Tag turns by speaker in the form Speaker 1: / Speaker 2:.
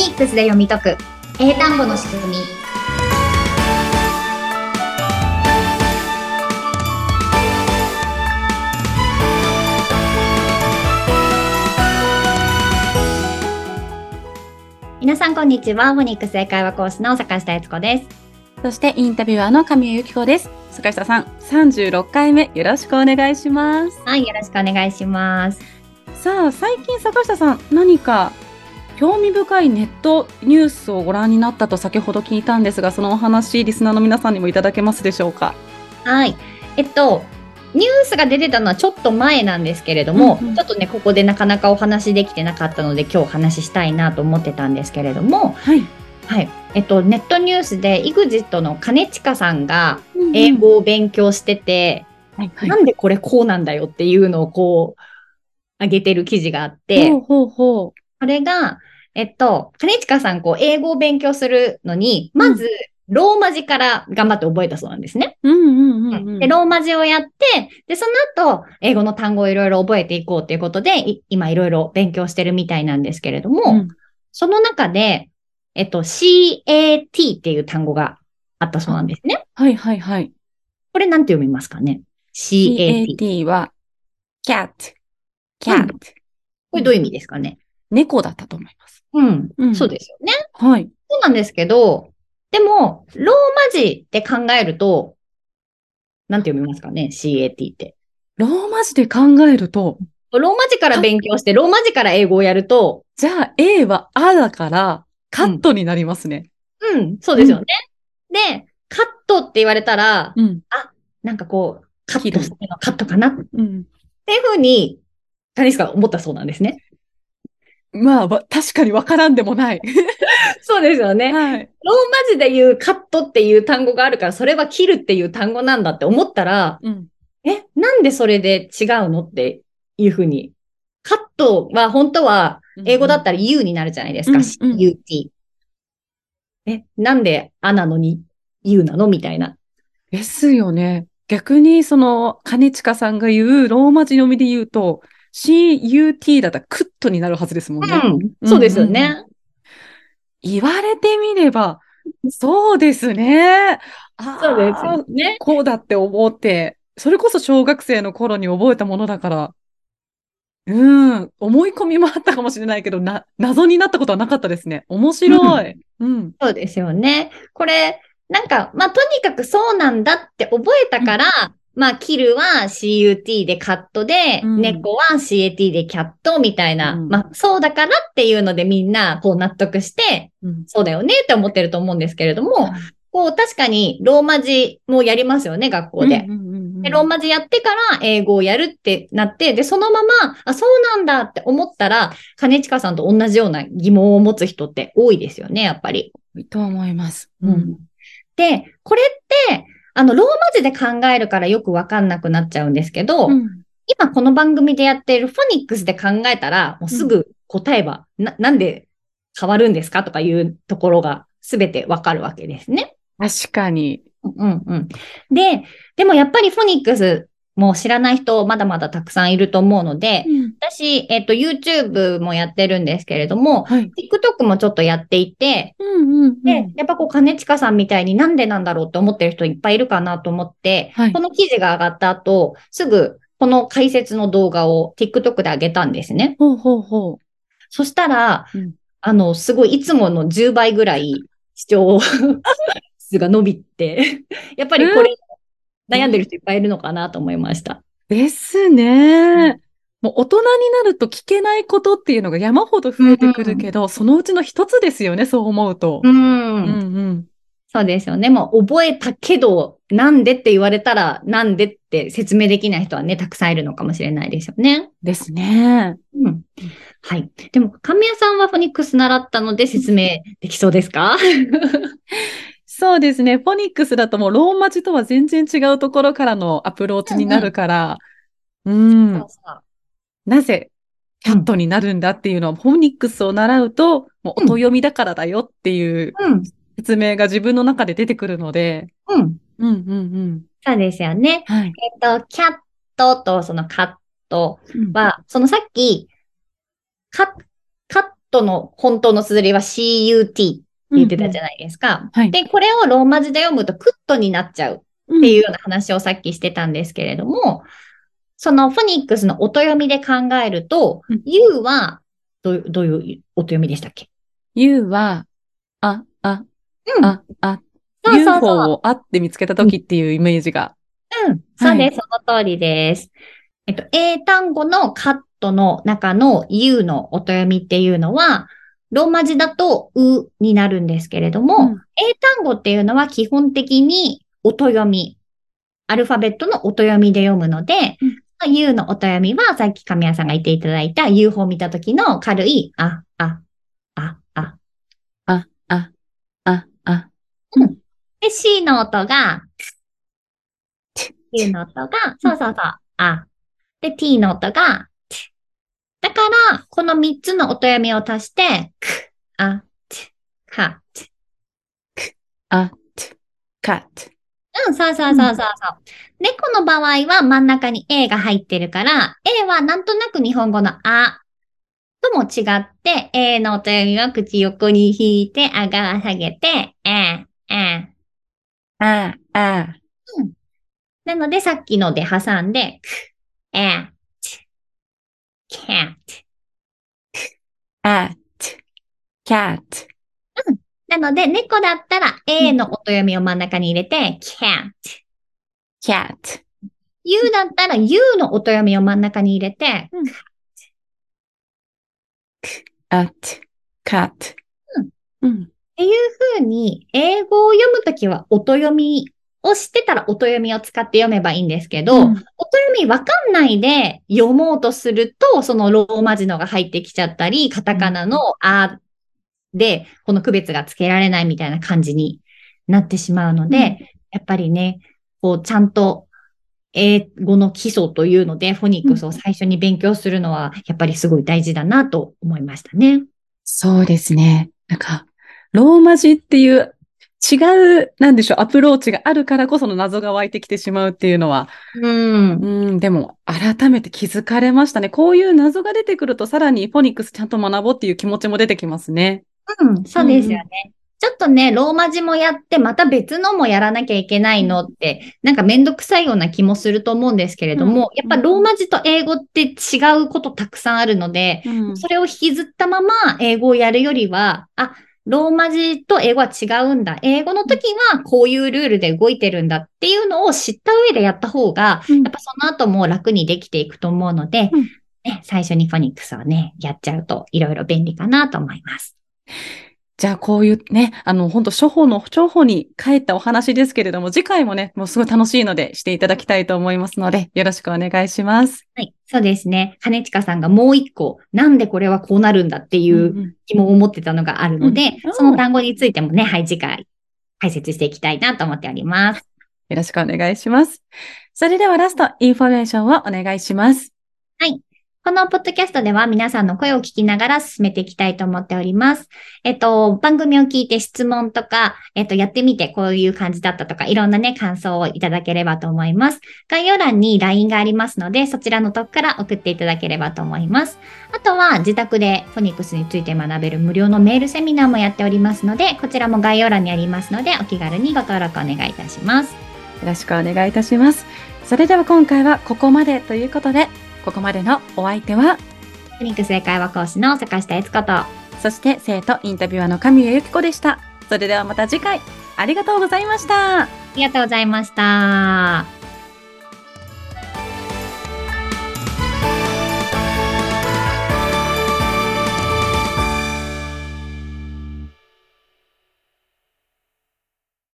Speaker 1: ニックスで読み解く。英単語の仕組み。皆さんこんにちは。フォニックス英会話講師の坂下悦子です。
Speaker 2: そしてインタビュアーの神谷由紀子です。坂下さん、36回目よろしくお願いします。
Speaker 1: はいよろしくお願いします。
Speaker 2: さあ、最近坂下さん、何か興味深いネットニュースをご覧になったと先ほど聞いたんですが、そのお話、リスナーの皆さんにもいただけますでしょうか？
Speaker 1: はいえっとニュースが出てたのはちょっと前なんですけれども、
Speaker 2: うんうん
Speaker 1: ちょっとねここでなかなかお話できてなかったので今日お話ししたいなと思ってたんですけれども、
Speaker 2: はい。
Speaker 1: はい。えっと、ネットニュースで EXIT の兼近さんが英語を勉強してて、
Speaker 2: はい、はい。
Speaker 1: なんでこれこうなんだよっていうのをこう、上げてる記事があって、
Speaker 2: ほうほうほ
Speaker 1: これが、えっと、兼近さん、こう、英語を勉強するのに、まず、ローマ字から頑張って覚えたそうなんですね。
Speaker 2: う。うんうんうんうん。
Speaker 1: で、ローマ字をやって、で、その後、英語の単語をいろいろ覚えていこうということで、い今いろいろ勉強してるみたいなんですけれども、
Speaker 2: うん
Speaker 1: その中で、えっと、CAT っていう単語があったそうなんですね。
Speaker 2: はいはいはい。
Speaker 1: これなんて読みますかね ?CAT。
Speaker 2: CAT は、cat, cat、
Speaker 1: これどういう意味ですかね？
Speaker 2: 猫だったと思います。
Speaker 1: うん。
Speaker 2: うん
Speaker 1: そうですよね。
Speaker 2: はい。
Speaker 1: そうなんですけど、でも、ローマ字で考えると、なんて読みますかね ?CAT って。
Speaker 2: ローマ字で考えると、
Speaker 1: ローマ字から勉強して、ローマ字から英語をやると、
Speaker 2: じゃあ A はあだから、カットになりますね。
Speaker 1: うん、そうですよね。で、カットって言われたら、
Speaker 2: うん。
Speaker 1: なんかこう、カットするのカットかなっ
Speaker 2: うん。
Speaker 1: ていうふうに、カニスカが思ったそうなんですね。
Speaker 2: まあ、わ確かにわからんでもない。
Speaker 1: そうですよね。
Speaker 2: はい。
Speaker 1: ローマ字で言うカットっていう単語があるから、それは切るっていう単語なんだって思ったら、
Speaker 2: うん。
Speaker 1: え、なんでそれで違うのっていうふうに。カットは本当は英語だったら U になるじゃないですか。
Speaker 2: うんうん
Speaker 1: CUT。え、なんであなのに U なのみたいな。
Speaker 2: ですよね。逆に、その、兼近さんが言う、ローマ字読みで言うと、CUT だったらクットになるはずですもんね。
Speaker 1: うん。そうですよね。
Speaker 2: 言われてみれば、そうですね。あ
Speaker 1: そうですね。
Speaker 2: こうだって思って、それこそ小学生の頃に覚えたものだから、うん、思い込みもあったかもしれないけど、な、謎になったことはなかったですね。面白い。うん。
Speaker 1: そうですよね。これ、なんか、まあ、とにかくそうなんだって覚えたから、まあ、キルは CUT でカットで、
Speaker 2: うん
Speaker 1: 猫は CAT でキャットみたいな、
Speaker 2: うん
Speaker 1: まあ、そうだからっていうのでみんな、こう納得して、
Speaker 2: うん
Speaker 1: そうだよねって思ってると思うんですけれども、
Speaker 2: はい
Speaker 1: こう、確かにローマ字もやりますよね、学校で。
Speaker 2: うんうんうんうん
Speaker 1: で、ローマ字やってから英語をやるってなって、で、そのまま、あ、そうなんだって思ったら、金近さんと同じような疑問を持つ人って多いですよね、やっぱり。
Speaker 2: と思います。
Speaker 1: うん。で、これって、あの、ローマ字で考えるからよくわかんなくなっちゃうんですけど、
Speaker 2: うん
Speaker 1: 今この番組でやっているフォニックスで考えたら、もうすぐ答えば、な、なんで変わるんですかとかいうところがすべてわかるわけですね。
Speaker 2: 確かに。
Speaker 1: うんうん。で、でもやっぱりフォニックスも知らない人まだまだたくさんいると思うので、私、えっと、YouTube もやってるんですけれども、
Speaker 2: はい。
Speaker 1: TikTok もちょっとやっていて、
Speaker 2: うんうん
Speaker 1: で、やっぱこう、金近さんみたいになんでなんだろうって思ってる人いっぱいいるかなと思って、
Speaker 2: はい。
Speaker 1: この記事が上がった後、すぐこの解説の動画を TikTok で上げたんですね。
Speaker 2: ほうほうほ
Speaker 1: そしたら、
Speaker 2: うん。
Speaker 1: あの、すごいいつもの10倍ぐらい視聴数が伸びて、やっぱりこれ、悩んでる人いっぱいいるのかなと思いました。
Speaker 2: う。ですね。もう大人になると聞けないことっていうのが山ほど増えてくるけど、そのうちの一つですよね、そう思うと。
Speaker 1: うん。
Speaker 2: うんうん。
Speaker 1: そうですよね。もう覚えたけど、なんでって言われたら、なんでって説明できない人はね、たくさんいるのかもしれないですよね。
Speaker 2: ですね。
Speaker 1: うん。はい。でも、神谷さんはフォニックス習ったので説明できそうですか？
Speaker 2: そうですね。フォニックスだともうローマ字とは全然違うところからのアプローチになるから、うん、
Speaker 1: うそう
Speaker 2: なぜキャットになるんだっていうのは、フォニックスを習うと、もう音読みだからだよっていう。説明が自分の中で出てくるので、
Speaker 1: うん。
Speaker 2: うんうんうん。
Speaker 1: そうですよね。
Speaker 2: はい。
Speaker 1: えっと、キャットとそのカット
Speaker 2: うん
Speaker 1: は、そのさっき、カカットの本当の綴りは CUT 言ってたじゃないですか。
Speaker 2: うんうん。はい。
Speaker 1: で、これをローマ字で読むとクットになっちゃうっていうような話をさっきしてたんですけれども、そのフォニックスの音読みで考えると、
Speaker 2: うん。
Speaker 1: U はどういうどういう音読みでしたっけ
Speaker 2: ？U は、あ、あ、
Speaker 1: うん。
Speaker 2: あ、あ、
Speaker 1: そうそうそう。
Speaker 2: UFO をあって見つけた時っていうイメージが。
Speaker 1: うん、そうです。その通りです。えっと、英単語のカットの中の U の音読みっていうのは、ローマ字だとうになるんですけれども、
Speaker 2: うん
Speaker 1: 英単語っていうのは基本的に音読み。アルファベットの音読みで読むので、U の音読みはさっき神谷さんが言っていただいた UFO を見た時の軽い、あ、あ、あ、あ。
Speaker 2: あ、あ、あ、あ。
Speaker 1: で、C の音が、U の音が、そうそうそう、あ。で、T の音が、だから、この3つの音読みを足して、く、あ、ち、か、ち。
Speaker 2: あ、カット。
Speaker 1: うん、そうそうそうそうそう。猫の場合は真ん中に A が入ってるから、A はなんとなく日本語のあとも違って、A の音読みは口横に引いて、あが下げて、え、え。
Speaker 2: あ、あ。
Speaker 1: なので、さっきので挟んで、く、え、ち、cat。
Speaker 2: あ、キャット。
Speaker 1: なので、猫だったら A の音読みを真ん中に入れて、cat。
Speaker 2: キャット。
Speaker 1: U だったら U の音読みを真ん中に入れて、
Speaker 2: あ、カット。うん。
Speaker 1: っていう風に、英語を読むときは音読みを知ってたら音読みを使って読めばいいんですけど、
Speaker 2: うん
Speaker 1: 音読みわかんないで読もうとすると、そのローマ字のが入ってきちゃったり、カタカナのあで、この区別がつけられないみたいな感じになってしまうので、
Speaker 2: うん
Speaker 1: やっぱりね、こう、ちゃんと英語の基礎というので、フォニックスを最初に勉強するのは、やっぱりすごい大事だなと思いましたね。
Speaker 2: そうですね。なんか、ローマ字っていう違う、なんでしょう、アプローチがあるからこその謎が湧いてきてしまうっていうのは、
Speaker 1: うん。
Speaker 2: うん、でも、改めて気づかれましたね。こういう謎が出てくると、さらにフォニックスちゃんと学ぼうっていう気持ちも出てきますね。
Speaker 1: うん、そうですよね。ちょっとね、ローマ字もやって、また別のもやらなきゃいけないのって、なんかめんどくさいような気もすると思うんですけれども、
Speaker 2: うん
Speaker 1: やっぱローマ字と英語って違うことたくさんあるので、
Speaker 2: うん
Speaker 1: それを引きずったまま英語をやるよりは、あ、ローマ字と英語は違うんだ。英語の時はこういうルールで動いてるんだっていうのを知った上でやった方が、
Speaker 2: うん
Speaker 1: やっぱその後も楽にできていくと思うので、
Speaker 2: うん
Speaker 1: ね、最初にフォニックスをね、やっちゃうといろいろ便利かなと思います。
Speaker 2: じゃあ、こういうね、あの、本当処方の、処方に帰ったお話ですけれども、次回もね、もうすごい楽しいので、していただきたいと思いますので、よろしくお願いします。
Speaker 1: はい。そうですね。金近さんがもう一個、なんでこれはこうなるんだっていう
Speaker 2: うん
Speaker 1: 疑問を持ってたのがあるので、
Speaker 2: うん
Speaker 1: その単語についてもね、はい、次回解説していきたいなと思っております。
Speaker 2: よろしくお願いします。それではラスト、インフォメーションをお願いします。
Speaker 1: このポッドキャストでは皆さんの声を聞きながら進めていきたいと思っております。えっと、番組を聞いて質問とか、えっと、やってみてこういう感じだったとか、いろんなね、感想をいただければと思います。概要欄に LINE がありますので、そちらのとこから送っていただければと思います。あとは、自宅でフォニックスについて学べる無料のメールセミナーもやっておりますので、こちらも概要欄にありますので、お気軽にご登録お願いいたします。
Speaker 2: よろしくお願いいたします。それでは今回はここまでということで、ここまでのお相手は、
Speaker 1: フォニックス英会話講師の坂下悦子と、
Speaker 2: そして生徒インタビュアーの神谷由紀子でした。それではまた次回、ありがとうございました。
Speaker 1: ありがとうございました。